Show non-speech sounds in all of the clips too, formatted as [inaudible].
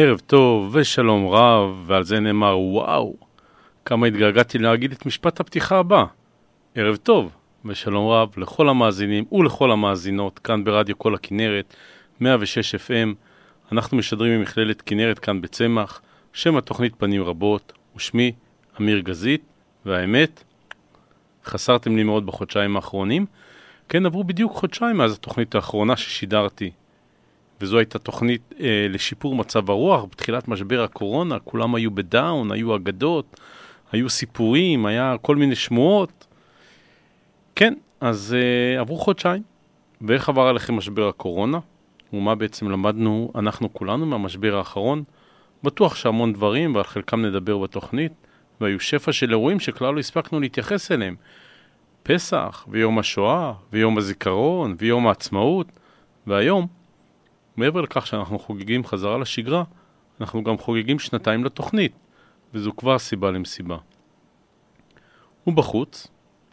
ערב טוב ושלום רב, ועל זה נאמר וואו, כמה התגעגעתי להגיד את משפט הפתיחה הבא. ערב טוב ושלום רב לכל המאזינים ולכל המאזינות כאן ברדיו כל הכנרת, 106 FM. אנחנו משדרים ממכללת כנרת כאן בצמח, שם התוכנית פנים רבות, ושמי אמיר גזית, והאמת, חסרתם לי מאוד בחודשיים האחרונים. כן, עברו בדיוק חודשיים מאז התוכנית האחרונה ששידרתי, וזו הייתה תוכנית אה, לשיפור מצב הרוח בתחילת משבר הקורונה, כולם היו בדאון, היו אגדות, היו סיפורים, היה כל מיני שמועות. כן, אז אה, עברו חודשיים, ואיך עבר עליכם משבר הקורונה? ומה בעצם למדנו אנחנו כולנו מהמשבר האחרון? בטוח שהמון דברים, ועל חלקם נדבר בתוכנית, והיו שפע של אירועים שכלל לא הספקנו להתייחס אליהם. פסח, ויום השואה, ויום הזיכרון, ויום העצמאות, והיום מעבר לכך שאנחנו חוגגים חזרה לשגרה, אנחנו גם חוגגים שנתיים לתוכנית, וזו כבר סיבה למסיבה. ובחוץ,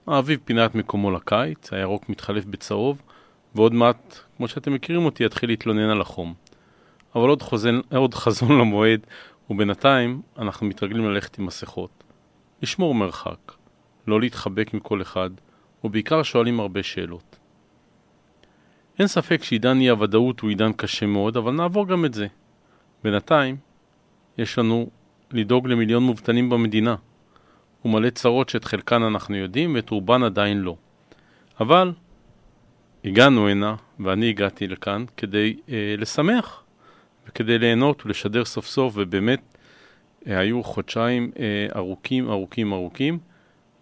האביב פינה את מקומו לקיץ, הירוק מתחלף בצהוב, ועוד מעט, כמו שאתם מכירים אותי, יתחיל להתלונן על החום. אבל עוד, חוזן, עוד חזון [laughs] למועד, ובינתיים אנחנו מתרגלים ללכת עם מסכות. לשמור מרחק, לא להתחבק מכל אחד, ובעיקר שואלים הרבה שאלות. אין ספק שעידן אי הוודאות הוא עידן קשה מאוד, אבל נעבור גם את זה. בינתיים, יש לנו לדאוג למיליון מובטלים במדינה, ומלא צרות שאת חלקן אנחנו יודעים ואת רובן עדיין לא. אבל הגענו הנה, ואני הגעתי לכאן, כדי אה, לשמח, וכדי ליהנות ולשדר סוף סוף, ובאמת אה, היו חודשיים אה, ארוכים, ארוכים, ארוכים,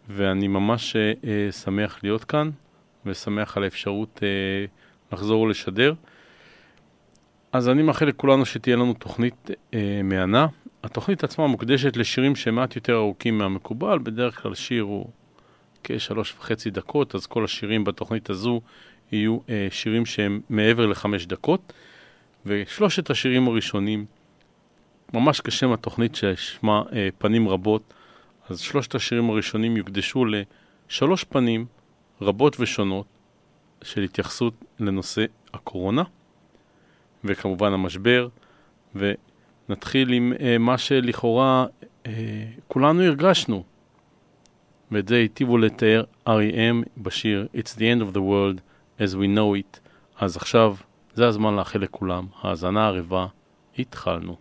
ואני ממש אה, אה שמח להיות כאן, ושמח על האפשרות אה, לחזור ולשדר. אז אני מאחל לכולנו שתהיה לנו תוכנית אה, מהנה. התוכנית עצמה מוקדשת לשירים שהם מעט יותר ארוכים מהמקובל, בדרך כלל שיר הוא כשלוש וחצי דקות, אז כל השירים בתוכנית הזו יהיו אה, שירים שהם מעבר לחמש דקות. ושלושת השירים הראשונים, ממש כשם התוכנית ששמה אה, פנים רבות, אז שלושת השירים הראשונים יוקדשו לשלוש פנים רבות ושונות של התייחסות לנושא הקורונה, וכמובן המשבר, ונתחיל עם uh, מה שלכאורה uh, כולנו הרגשנו, ואת זה היטיבו לתאר R.E.M. בשיר It's the end of the world as we know it. אז עכשיו זה הזמן לאחל לכולם, האזנה ערבה, התחלנו.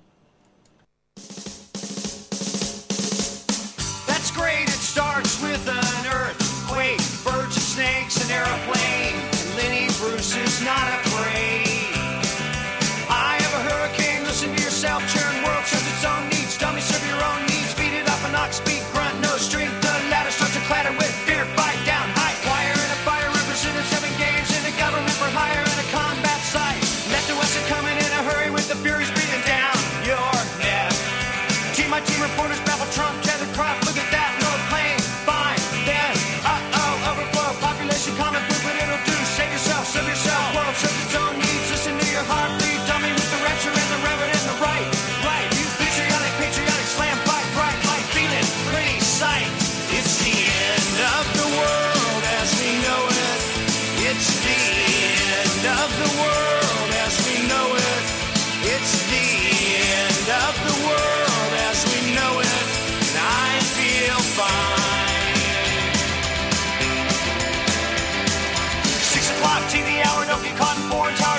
That's great, it starts with an earthquake, birds and snakes, an airplane. Bruce is not afraid.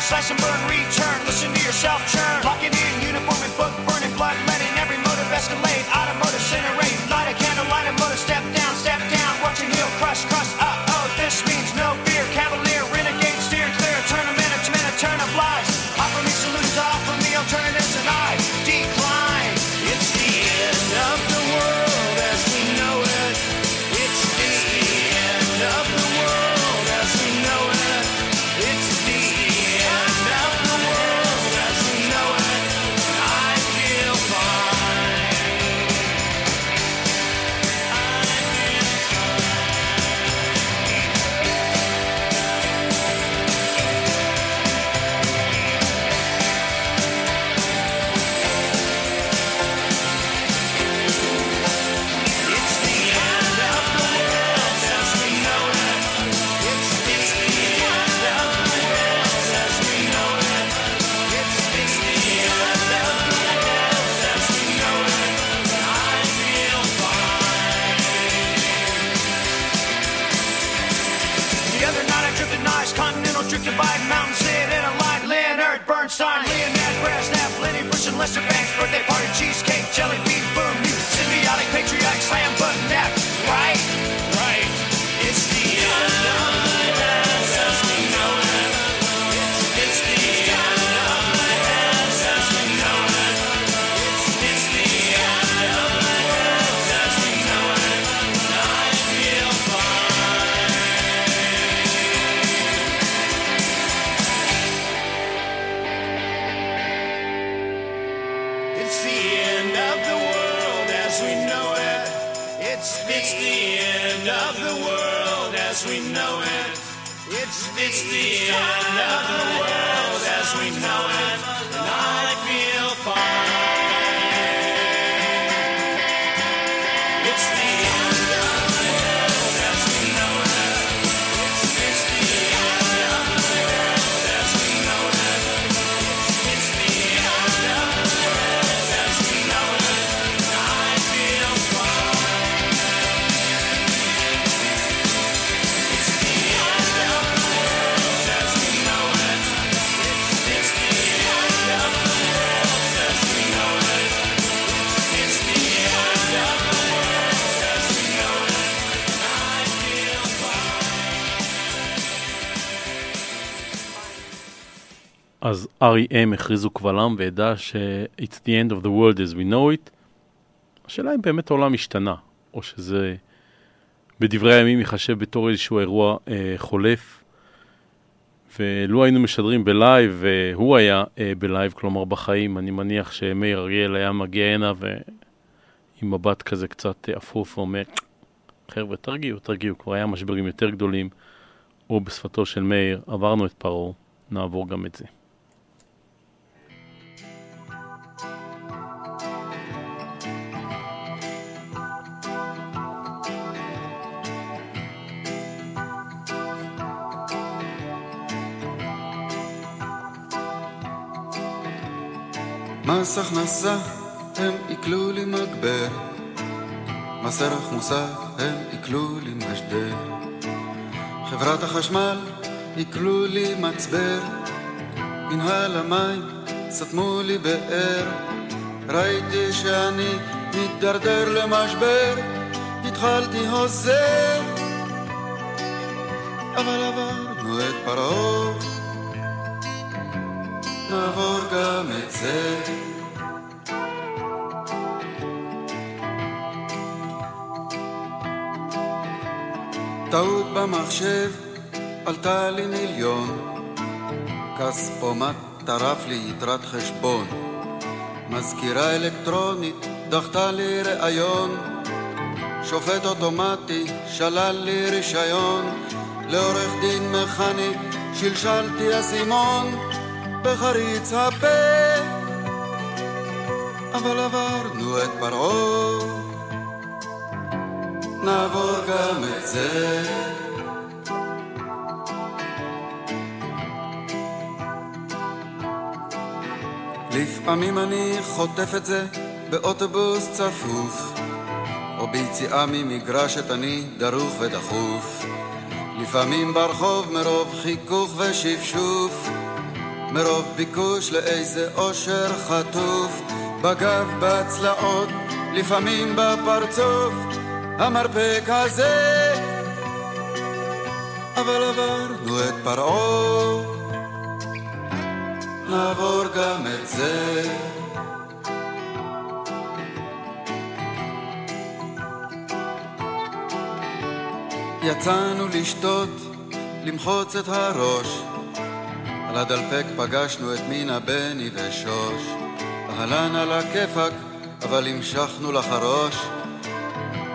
Slash and burn, return. Listen to yourself churn. Locking in, uniform and book, burning blood, letting every motive escalate. Automotive R.E.M. הכריזו קבל עם ועדה ש-It's the end of the world as we know it. השאלה אם באמת העולם השתנה, או שזה בדברי הימים ייחשב בתור איזשהו אירוע אה, חולף. ולו היינו משדרים בלייב, והוא היה אה, בלייב, כלומר בחיים, אני מניח שמאיר אריאל היה מגיע הנה ועם מבט כזה קצת אפוף ואומר, חבר'ה, תרגיעו, תרגיעו, כבר היה משברים יותר גדולים, או בשפתו של מאיר, עברנו את פרעה, נעבור גם את זה. מס הכנסה הם עיקלו לי מגבר, מס ערך מוסף הם עיקלו לי משדר, חברת החשמל עיקלו לי מצבר, מנהל המים סתמו לי באר, ראיתי שאני מתדרדר למשבר, התחלתי הוזר, אבל עברנו את פרעה. נעבור גם את זה. טעות במחשב עלתה לי מיליון, כספומט טרף לי יתרת חשבון, מזכירה אלקטרונית דחתה לי ראיון, שופט אוטומטי שלל לי רישיון, לעורך דין מכני שלשלתי אסימון. בחריץ הפה, אבל עברנו את פרעה, נעבור גם את זה. לפעמים אני חוטף את זה באוטובוס צפוף, או ביציאה ממגרשת אני דרוך ודחוף. לפעמים ברחוב מרוב חיכוך ושפשוף, מרוב ביקוש לאיזה אושר חטוף, בגב, בצלעות, לפעמים בפרצוף, המרפק הזה. אבל עברנו את פרעה, נעבור גם את זה. יצאנו לשתות, למחוץ את הראש. על הדלפק פגשנו את מינה, בני ושוש. אהלן על הכיפאק, אבל המשכנו לחרוש.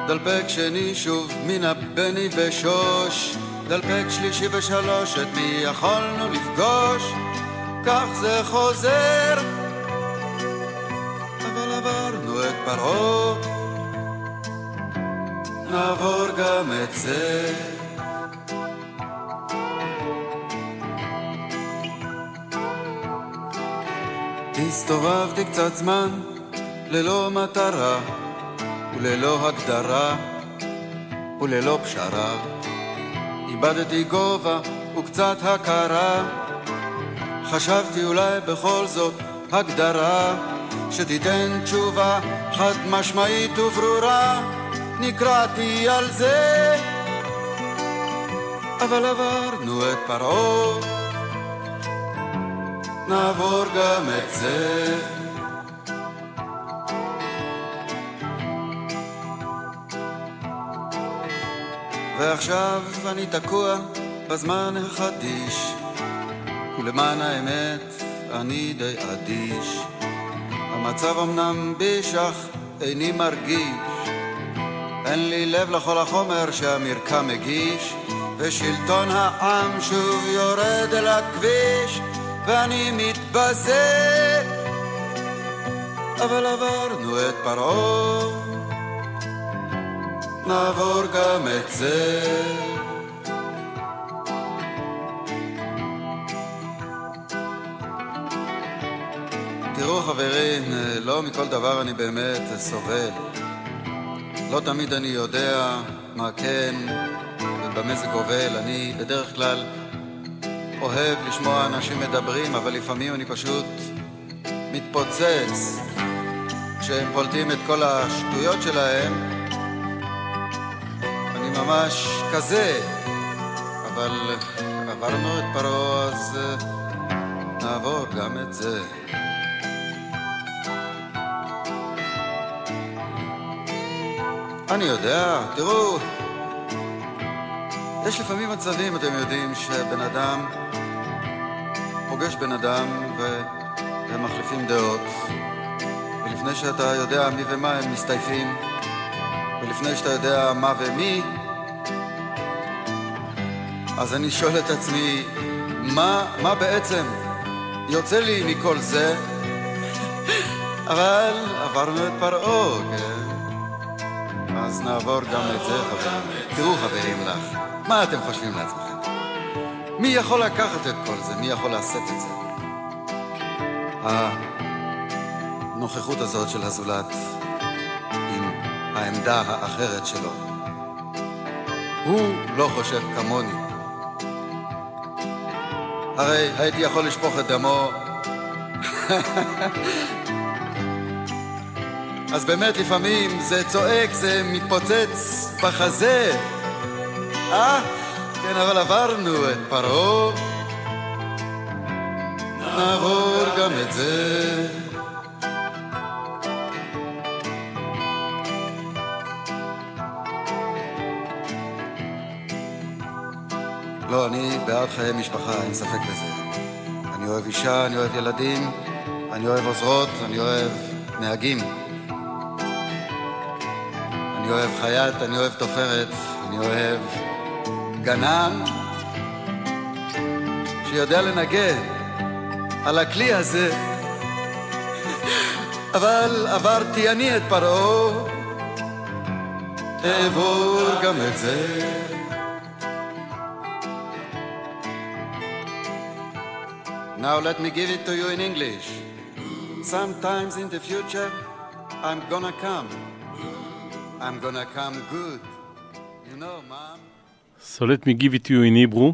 דלפק שני שוב, מינה, בני ושוש. דלפק שלישי ושלוש, את מי יכולנו לפגוש? כך זה חוזר. אבל עברנו את פרעה, נעבור גם את זה. הסתובבתי קצת זמן ללא מטרה וללא הגדרה וללא פשרה. איבדתי גובה וקצת הכרה. חשבתי אולי בכל זאת הגדרה שתיתן תשובה חד משמעית וברורה. נקרעתי על זה, אבל עברנו את פרעה. נעבור גם את זה. ועכשיו אני תקוע בזמן החדיש, ולמען האמת אני די אדיש. המצב אמנם ביש אך איני מרגיש, אין לי לב לכל החומר שהמרקם מגיש, ושלטון העם שוב יורד אל הכביש, ואני מתבזה. אבל עברנו את פרעה, נעבור גם את זה. תראו חברים, לא מכל דבר אני באמת סובל. לא תמיד אני יודע מה כן ובמה זה גובל. אני בדרך כלל אוהב לשמוע אנשים מדברים, אבל לפעמים אני פשוט מתפוצץ כשהם פולטים את כל השטויות שלהם. ממש כזה, אבל עברנו את פרעה, אז אה, נעבור גם את זה. אני יודע, תראו, יש לפעמים מצבים, אתם יודעים, שבן אדם פוגש בן אדם ו... מחליפים דעות, ולפני שאתה יודע מי ומה הם מסתייפים, ולפני שאתה יודע מה ומי, אז אני שואל את עצמי, מה, מה בעצם יוצא לי מכל זה? אבל עברנו את פרעה, כן? אז נעבור גם את זה, חברים. תראו, חברים לך, מה אתם חושבים לעצמכם? מי יכול לקחת את כל זה? מי יכול לשאת את זה? הנוכחות הזאת של הזולת עם העמדה האחרת שלו. הוא לא חושב כמוני. הרי הייתי יכול לשפוך את דמו אז באמת לפעמים זה צועק, זה מתפוצץ בחזה. אה? כן, אבל עברנו את פרעה. נעבור גם את זה. לא, אני בעד חיי משפחה, אין ספק בזה. אני אוהב אישה, אני אוהב ילדים, אני אוהב עוזרות, אני אוהב נהגים. אני אוהב חייט, אני אוהב תופרת, אני אוהב גנן שיודע לנגן על הכלי הזה. [laughs] אבל עברתי אני את פרעה, אעבור גם את זה. Now let me give it to you in English. Sometimes in the future, I'm gonna come. I'm gonna come good. You know, mom. So let me give it to you in Hebrew.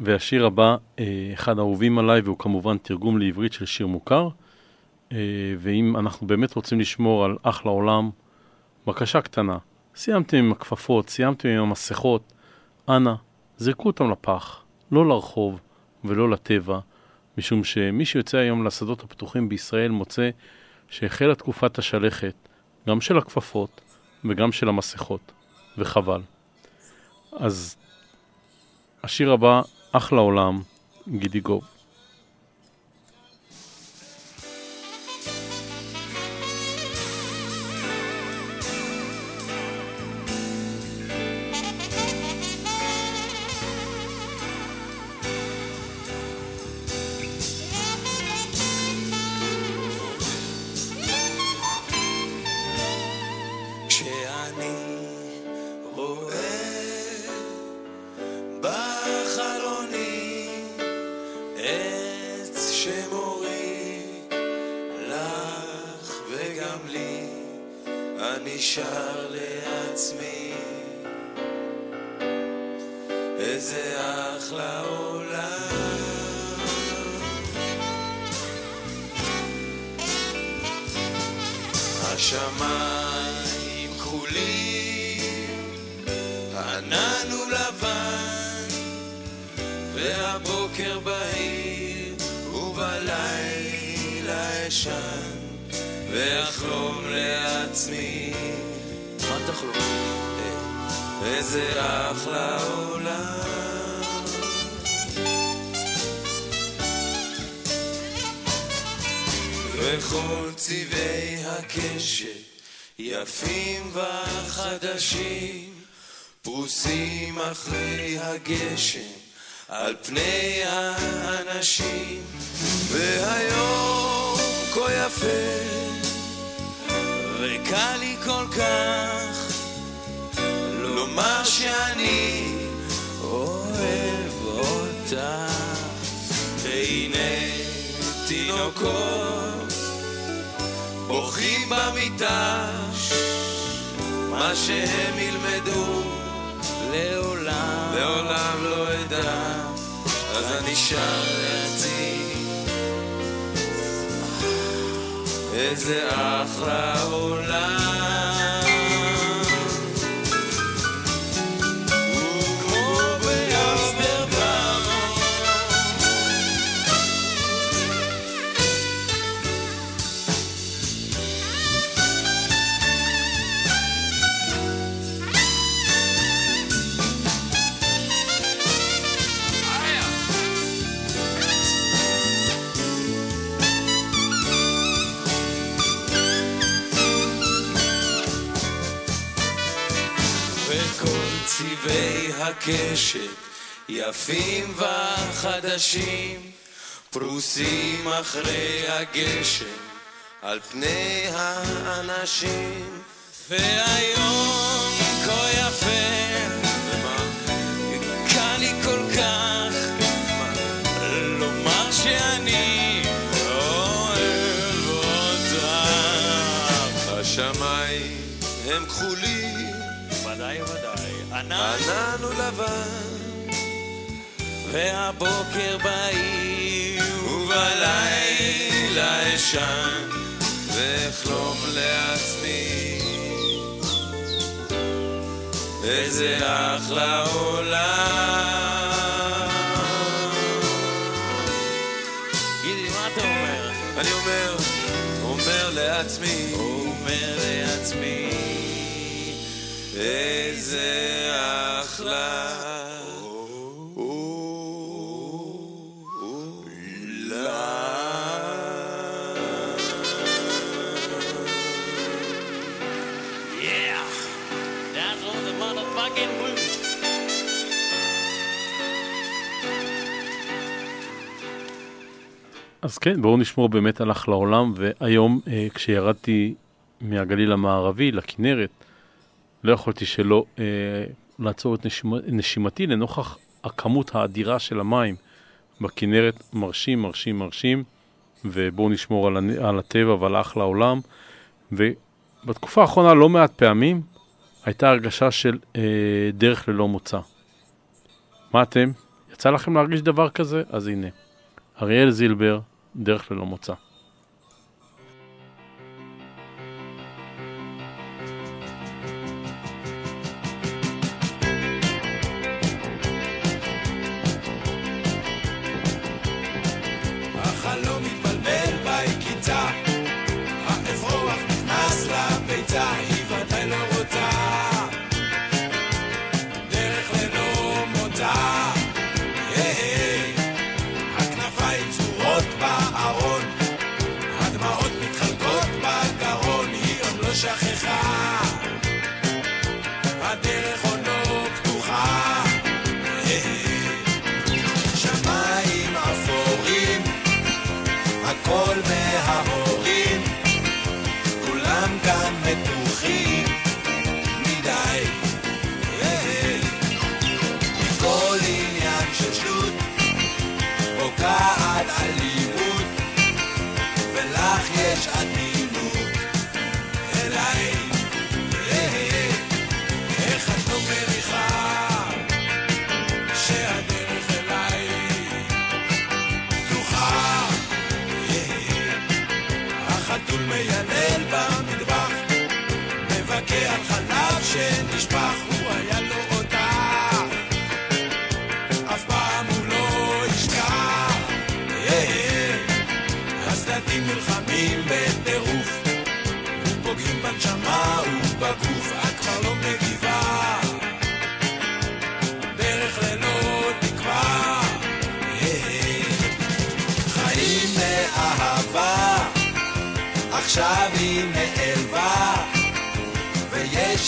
והשיר הבא, אה, אחד האהובים עליי, והוא כמובן תרגום לעברית של שיר מוכר. אה, ואם אנחנו באמת רוצים לשמור על אחלה עולם, בקשה קטנה, סיימתם עם הכפפות, סיימתם עם המסכות, אנא, זרקו אותם לפח, לא לרחוב ולא לטבע, משום שמי שיוצא היום לשדות הפתוחים בישראל מוצא שהחלה תקופת השלכת, גם של הכפפות וגם של המסכות, וחבל. אז השיר הבא, אחלה עולם, גידי גוב. שר לעצמי איזה אחלה עולם השמיים כחולים, הענן הוא לבן, והבוקר בהיר, ובלילה אשן, ואחלום לעצמי. איזה אחלה עולם. וכל צבעי הקשת יפים וחדשים פרוסים אחרי הגשם על פני האנשים והיום כה יפה וקל לי כל כך לומר שאני אוהב אותך והנה תינוקות בוכים במיטה מה שהם ילמדו לעולם. לעולם לא אדע אז אני שר לעצמי איזה אחלה עולם הקשת יפים וחדשים פרוסים אחרי הגשם על פני האנשים. והיום ענן הוא לבן והבוקר בהיר ובלילה אשן. ואחלום לעצמי. איזה אחלה עולם גידי, מה אתה אומר? אני אומר, אומר לעצמי, אז כן, בואו נשמור באמת על אחלה עולם, והיום אה, כשירדתי מהגליל המערבי לכנרת, לא יכולתי שלא אה, לעצור את נשימ... נשימתי לנוכח הכמות האדירה של המים בכנרת, מרשים, מרשים, מרשים, ובואו נשמור על. על הטבע ועל אחלה עולם. ובתקופה האחרונה לא מעט פעמים הייתה הרגשה של אה, דרך ללא מוצא. מה אתם? יצא לכם להרגיש דבר כזה? אז הנה. אריאל זילבר, דרך ללא מוצא.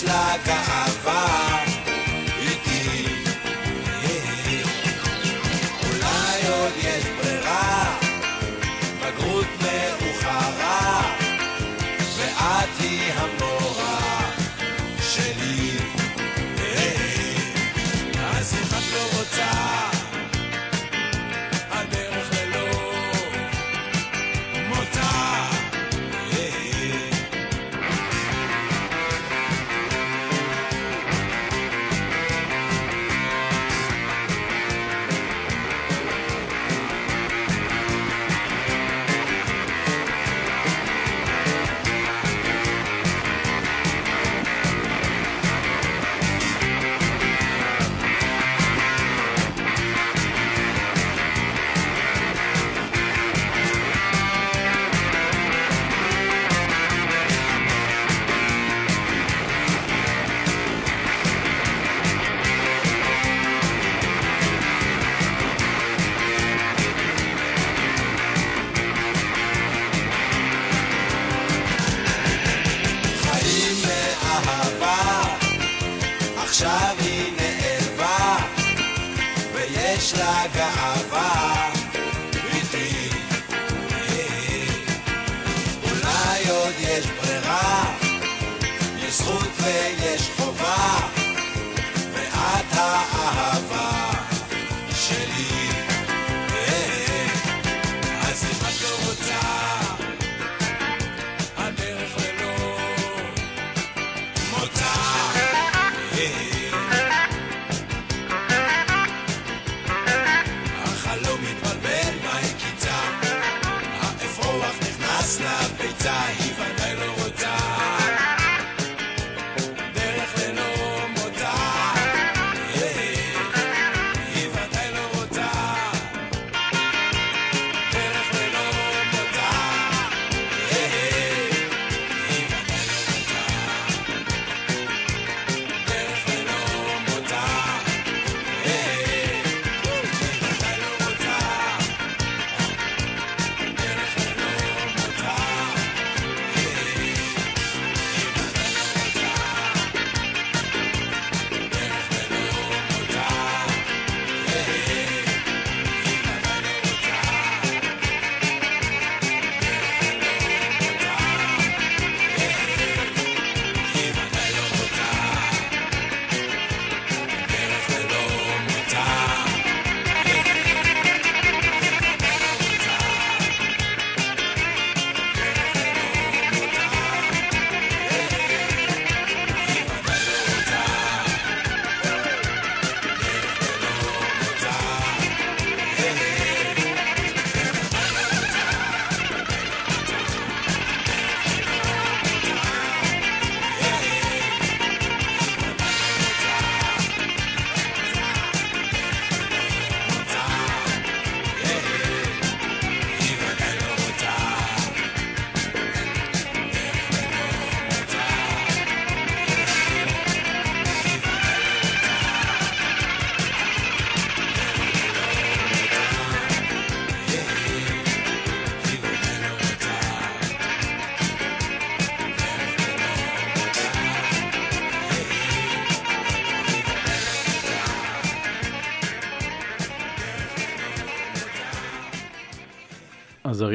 ויש לה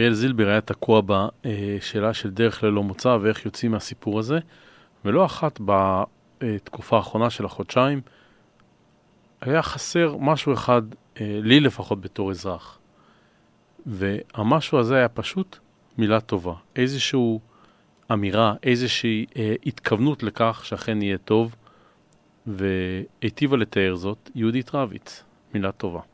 אריאל זילבר היה תקוע בשאלה של דרך ללא מוצא ואיך יוצאים מהסיפור הזה, ולא אחת בתקופה האחרונה של החודשיים היה חסר משהו אחד, אה, לי לפחות בתור אזרח. והמשהו הזה היה פשוט מילה טובה, איזושהי אמירה, איזושהי אה, התכוונות לכך שאכן יהיה טוב, והיטיבה לתאר זאת יהודית רביץ, מילה טובה.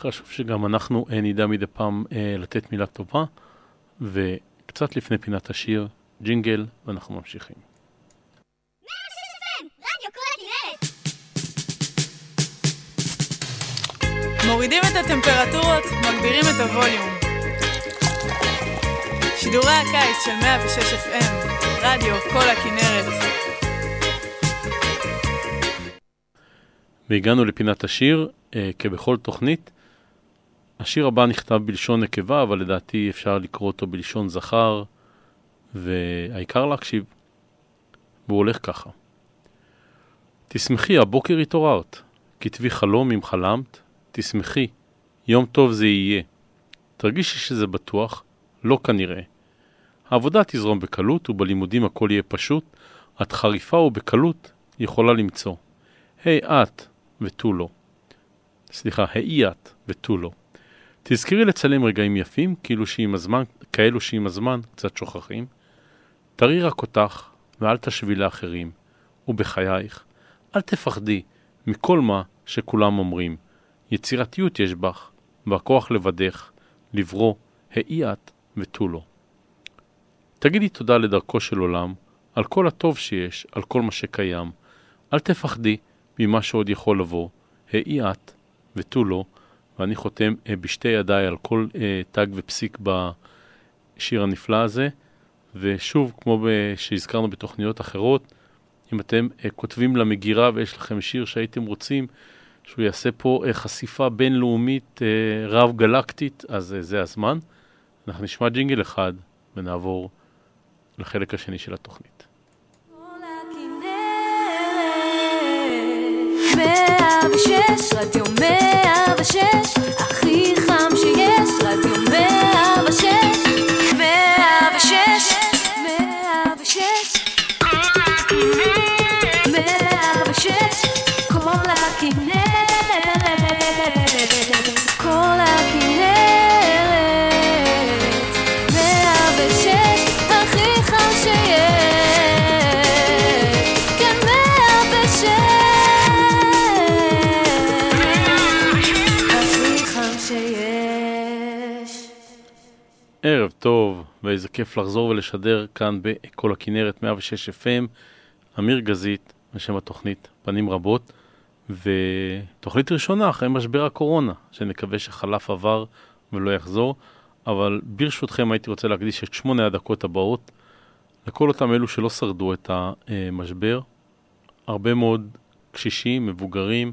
חשוב שגם אנחנו אה, נדע מדי פעם אה, לתת מילה טובה, וקצת לפני פינת השיר, ג'ינגל, ואנחנו ממשיכים. מורידים את הטמפרטורות, מגבירים את הווליום. שידורי הקיץ של 106 FM, רדיו כל הכנרת. והגענו לפינת השיר, אה, כבכל תוכנית. השיר הבא נכתב בלשון נקבה, אבל לדעתי אפשר לקרוא אותו בלשון זכר, והעיקר להקשיב. והוא הולך ככה: תשמחי, הבוקר התעוררת, כתבי חלום אם חלמת, תשמחי, יום טוב זה יהיה. תרגישי שזה בטוח, לא כנראה. העבודה תזרום בקלות ובלימודים הכל יהיה פשוט, את חריפה ובקלות יכולה למצוא. היי hey, את ותו לא. סליחה, היי את ותו לא. תזכרי לצלם רגעים יפים, כאילו שעם הזמן, כאלו שעם הזמן קצת שוכחים. תראי רק אותך, ואל תשווי לאחרים. ובחייך, אל תפחדי מכל מה שכולם אומרים. יצירתיות יש בך, והכוח לבדך, לברוא, היי את ותו לא. תגידי תודה לדרכו של עולם, על כל הטוב שיש, על כל מה שקיים. אל תפחדי ממה שעוד יכול לבוא, היי את ותו לא, ואני חותם אה, בשתי ידיי על כל אה, תג ופסיק בשיר הנפלא הזה. ושוב, כמו שהזכרנו בתוכניות אחרות, אם אתם אה, כותבים למגירה ויש לכם שיר שהייתם רוצים שהוא יעשה פה חשיפה בינלאומית אה, רב גלקטית, אז זה הזמן. אנחנו נשמע ג'ינגל אחד ונעבור לחלק השני של התוכנית. 106, רדיו 106, הכי חם שיש, רדיו 106 טוב, ואיזה כיף לחזור ולשדר כאן בכל הכנרת 106 FM, אמיר גזית, בשם התוכנית פנים רבות, ותוכנית ראשונה אחרי משבר הקורונה, שנקווה שחלף עבר ולא יחזור, אבל ברשותכם הייתי רוצה להקדיש את שמונה הדקות הבאות לכל אותם אלו שלא שרדו את המשבר. הרבה מאוד קשישים, מבוגרים,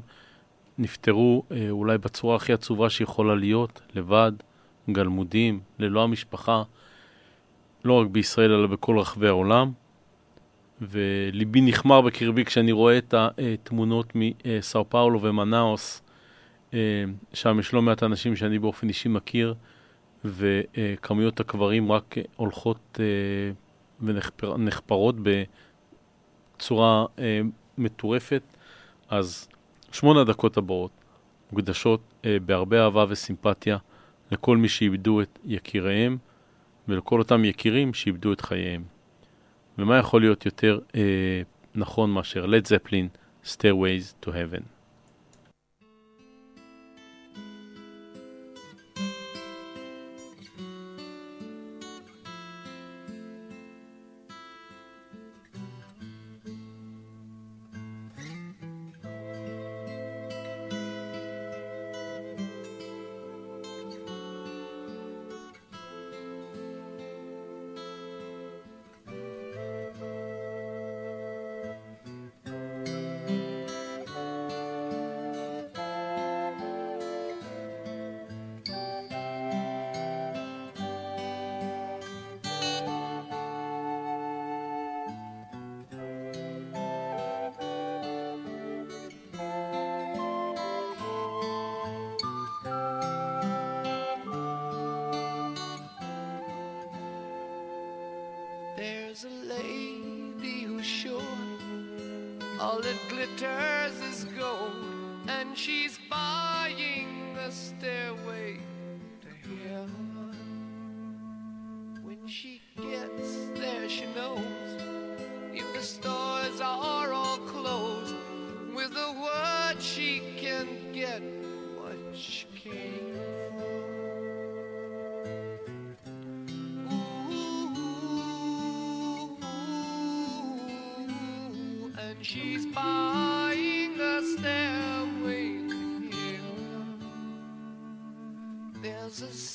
נפטרו אה, אולי בצורה הכי עצובה שיכולה להיות, לבד, גלמודים, ללא המשפחה, לא רק בישראל אלא בכל רחבי העולם. וליבי נכמר בקרבי כשאני רואה את התמונות מסאו פאולו ומנאוס, אה, שם יש לא מעט אנשים שאני באופן אישי מכיר, וכמויות הקברים רק הולכות אה, ונחפרות בצורה אה, מטורפת. אז שמונה הדקות הבאות מוקדשות בהרבה אהבה וסימפתיה לכל מי שאיבדו את יקיריהם ולכל אותם יקירים שאיבדו את חייהם. ומה יכול להיות יותר אה, נכון מאשר לד זפלין, Stairways to Heaven.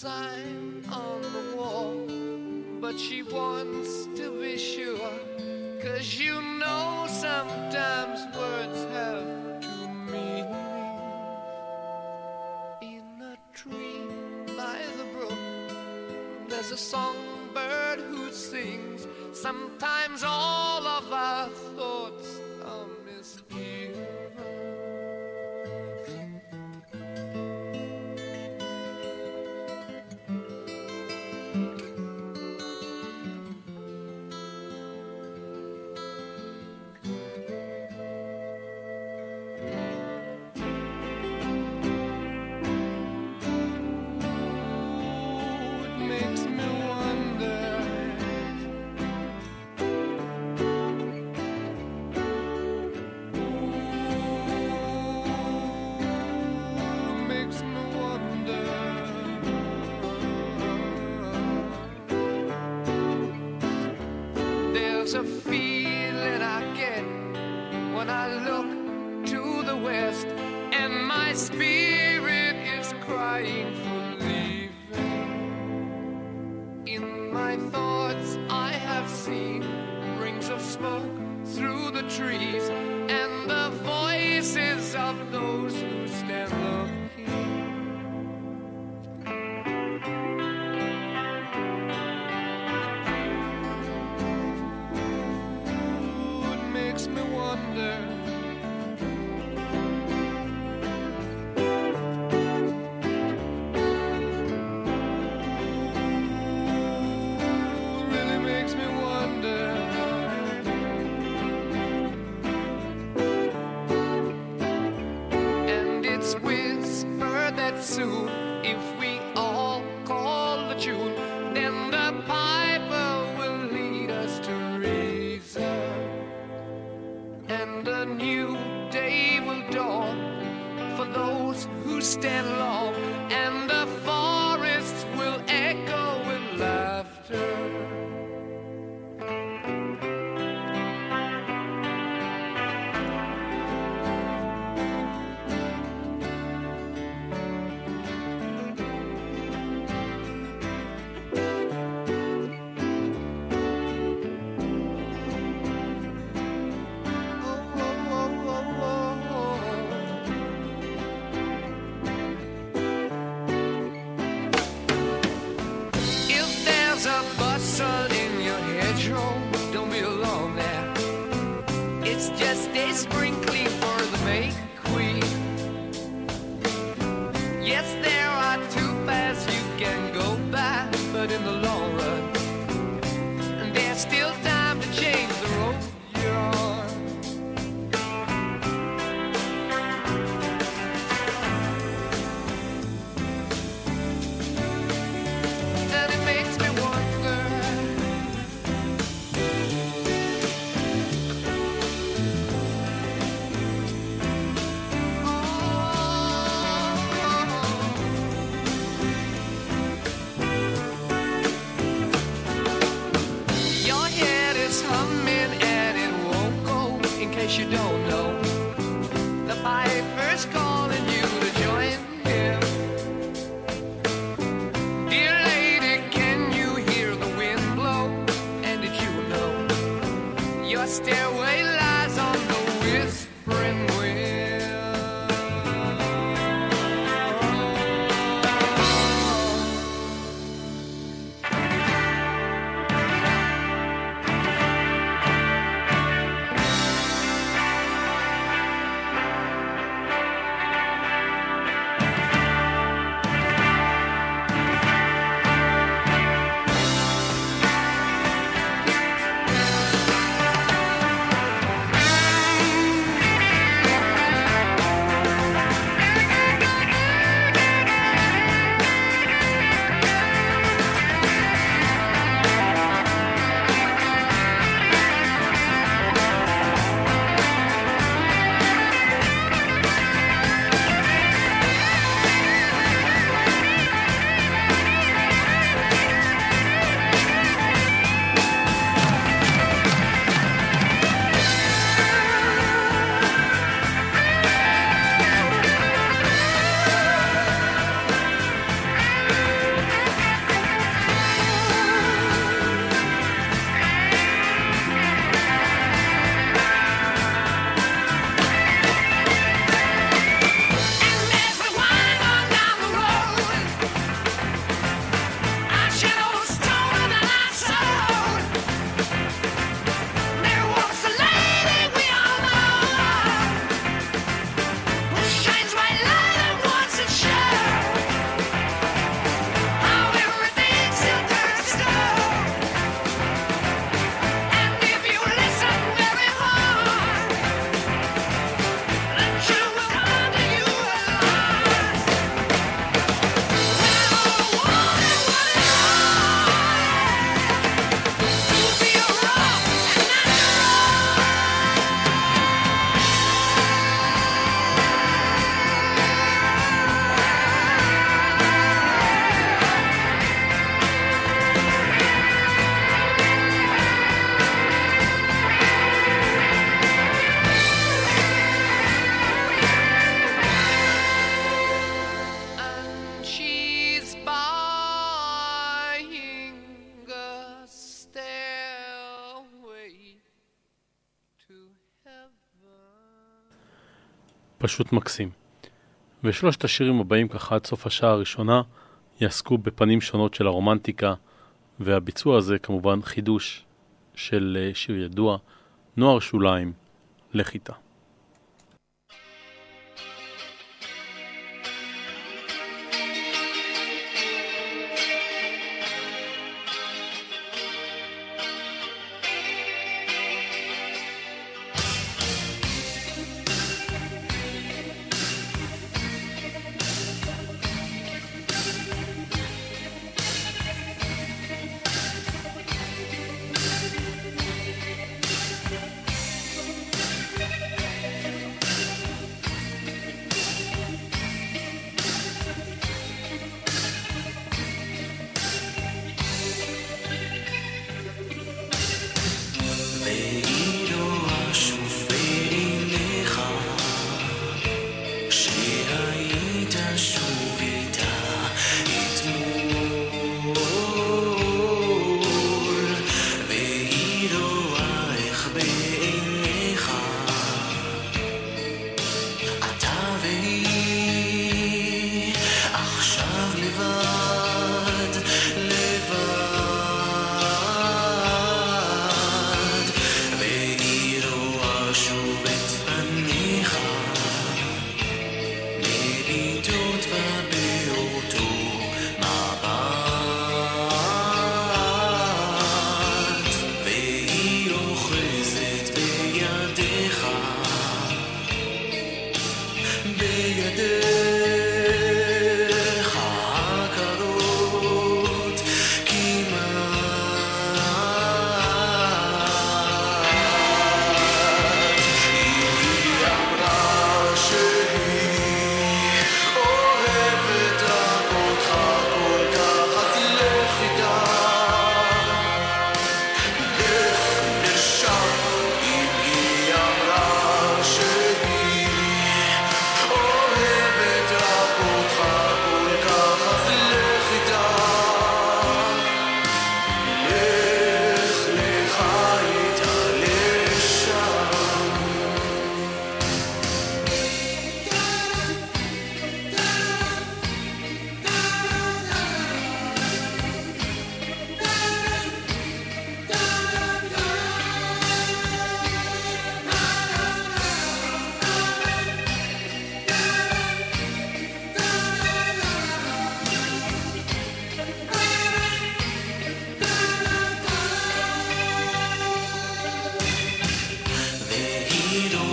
sign on the wall, but she wants to be sure. Cause you know sometimes words have to meanings. In a tree by the brook, there's a songbird who sings. Sometimes all of our thoughts soon. פשוט מקסים. ושלושת השירים הבאים ככה עד סוף השעה הראשונה יעסקו בפנים שונות של הרומנטיקה, והביצוע הזה כמובן חידוש של אה, שיר ידוע, נוער שוליים, לך you don't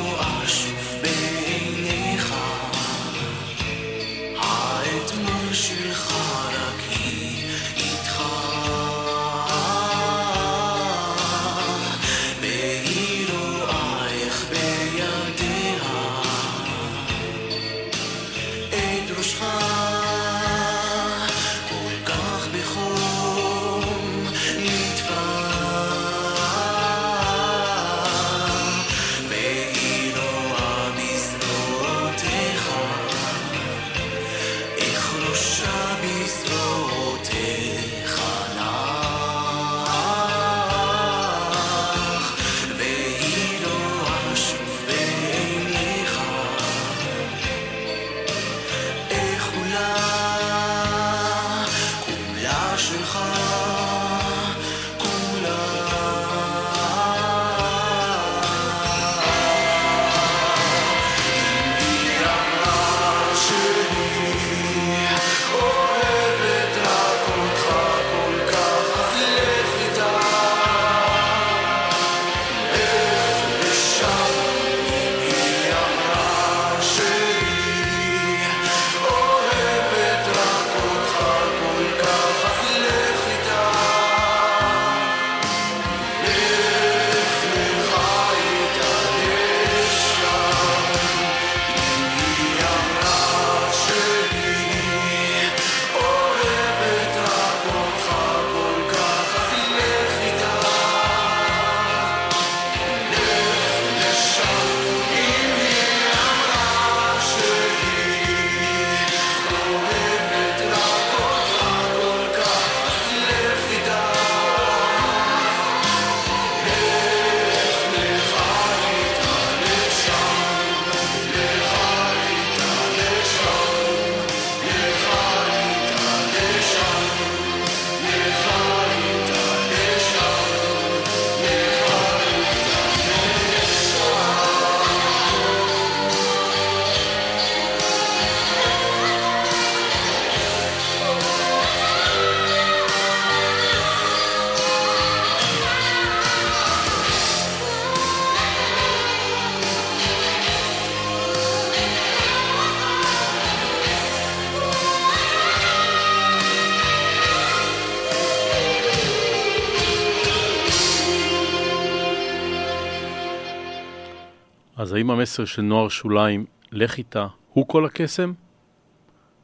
האם המסר של נוער שוליים, לך איתה, הוא כל הקסם?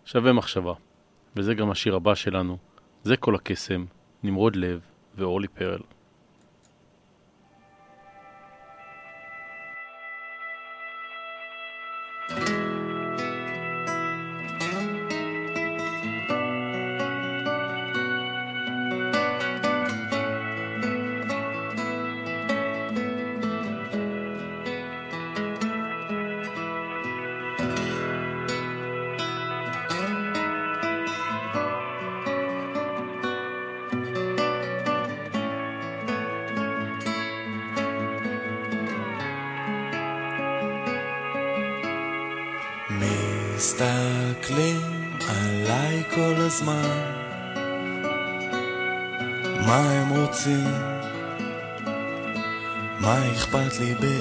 שווה מחשבה. וזה גם השיר הבא שלנו, זה כל הקסם, נמרוד לב ואורלי פרל.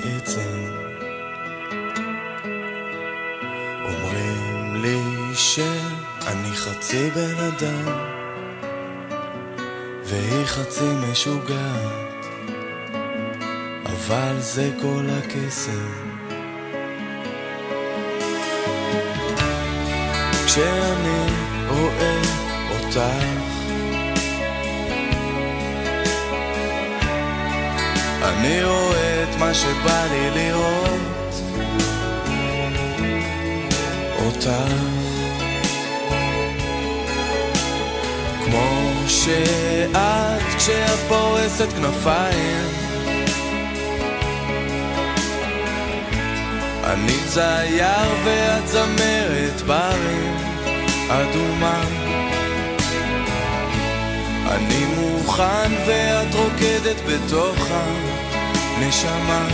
בעצם? אומרים לי שאני חצי בן אדם והיא חצי משוגעת אבל זה כל הקסם כשאני רואה אותך אני רואה את מה שבא לי לראות. אותך. כמו שאת כשאת פורסת כנפיים. אני צייר ואת זמרת ברים אדומה אני מוכן ואת רוקדת בתוך הנשמה.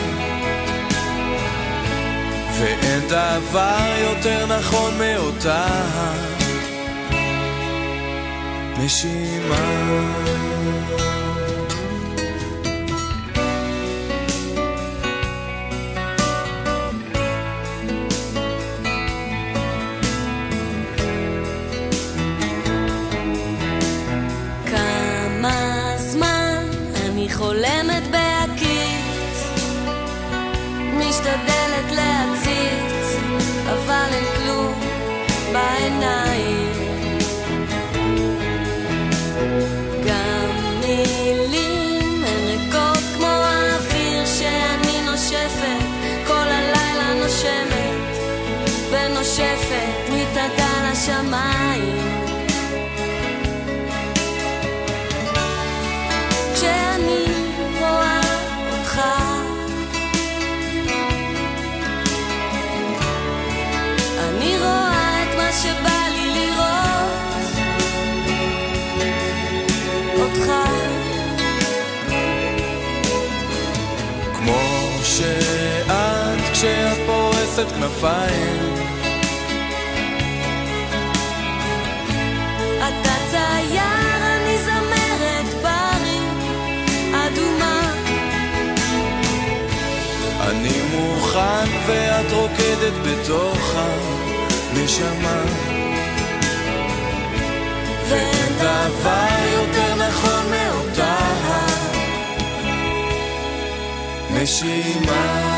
ואין דבר יותר נכון מאותה נשימה משתדלת להציץ אבל אין כלום בעיניים. גם מילים הן ריקות כמו האוויר שאני נושפת כל הלילה נושמת ונושפת מתחת לשמיים פורסת כנפיים. אתה צייר, אני זמרת ברים אדומה. אני מוכן ואת רוקדת בתוך הנשמה. ואין דבר יותר נכון מאותה נשימה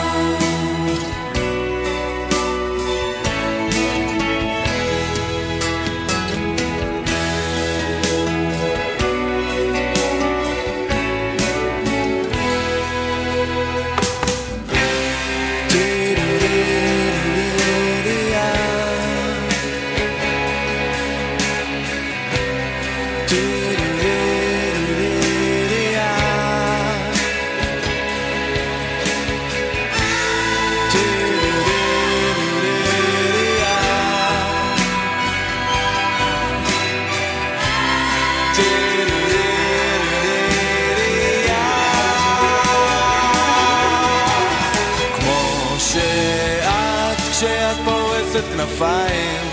כנפיים.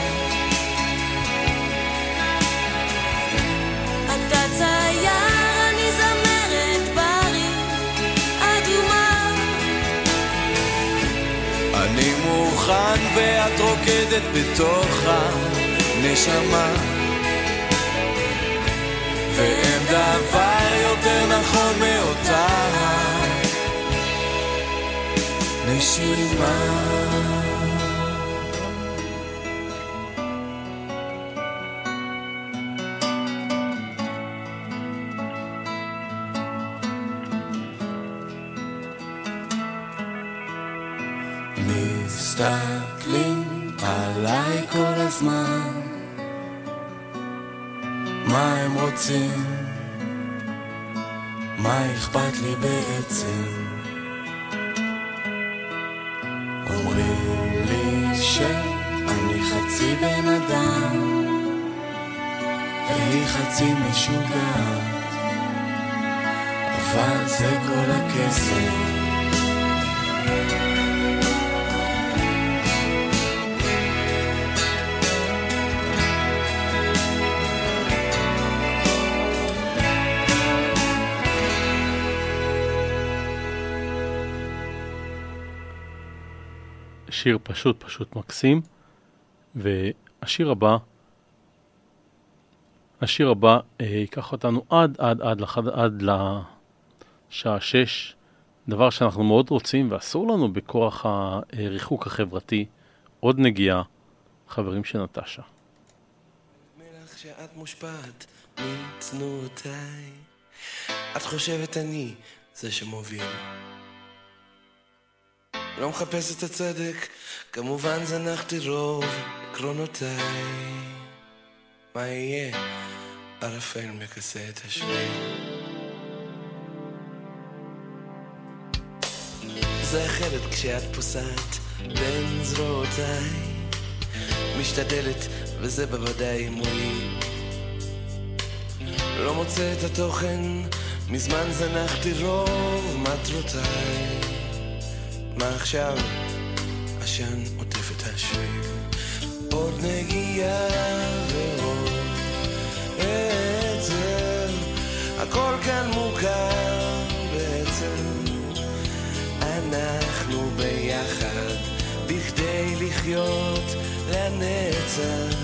אתה צייר, אני זמרת ברים אדומה. אני מוכן ואת רוקדת בתוך הנשמה. ואין דבר יותר נכון מאותה. נשימה מסתכלים עליי כל הזמן מה הם רוצים? מה אכפת לי בעצם? אומרים לי שאני חצי בן אדם והיא חצי משוגעת אבל זה כל הכסף שיר פשוט פשוט מקסים. והשיר הבא, השיר הבא אה, ייקח אותנו עד עד עד לחד, עד לשעה שש, דבר שאנחנו מאוד רוצים ואסור לנו בכוח הריחוק החברתי. עוד נגיעה, חברים של נטשה. שאת מושפעת מצנועותיי את חושבת אני זה שמוביל לא מחפש את הצדק, כמובן זנחתי רוב עקרונותיי. מה יהיה? ערפל מכסה את השביל. זה אחרת כשאת פוסעת בין זרועותיי. משתדלת, וזה בוודאי מועיל. לא מוצא את התוכן, מזמן זנחתי רוב מטרותיי. מה עכשיו? עשן עוטף את השביל. עוד נגיעה ועוד עצם. הכל כאן מוכר בעצם. אנחנו ביחד בכדי לחיות לנצח.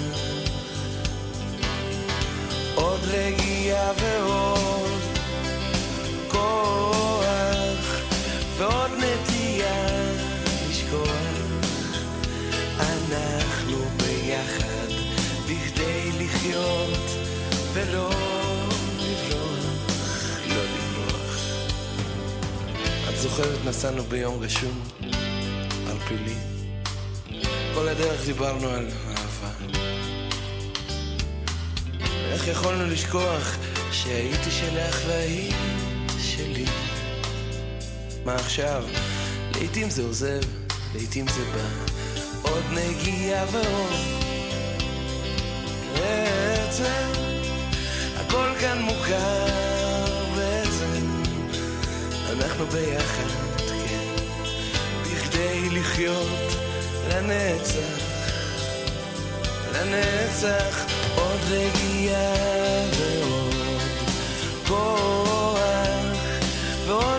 עוד רגיעה ועוד כוח לחיות ולא לא זוכרת נסענו ביום גשום, ערפילי. כל הדרך דיברנו על אהבה. איך יכולנו לשכוח שהייתי שלך והיית שלי? מה עכשיו? לעתים זה עוזב, לעתים זה בא. עוד נגיעה ועוד בעצם הכל כאן מוכר בעצם אנחנו ביחד, כן. בכדי לחיות לנצח לנצח עוד רגיעה ועוד כוח ועוד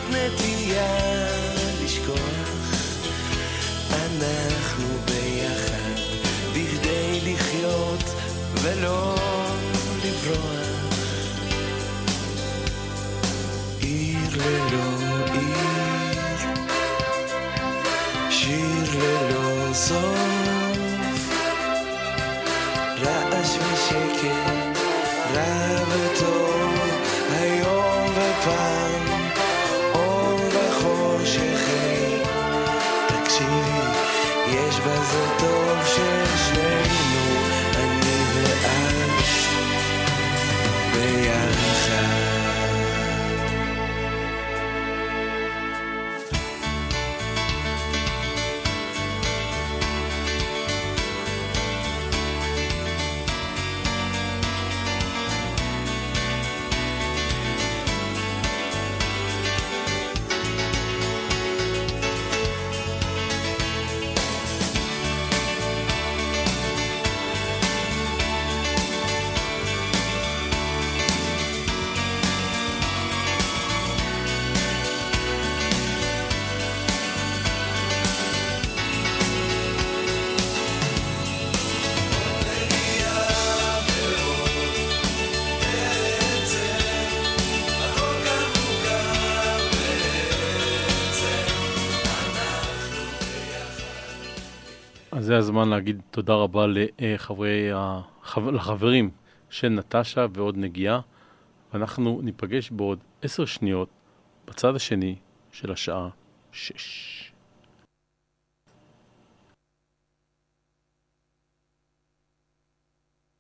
הזמן להגיד תודה רבה לחברי, לחברים של נטשה ועוד נגיעה. ואנחנו ניפגש בעוד עשר שניות בצד השני של השעה שש.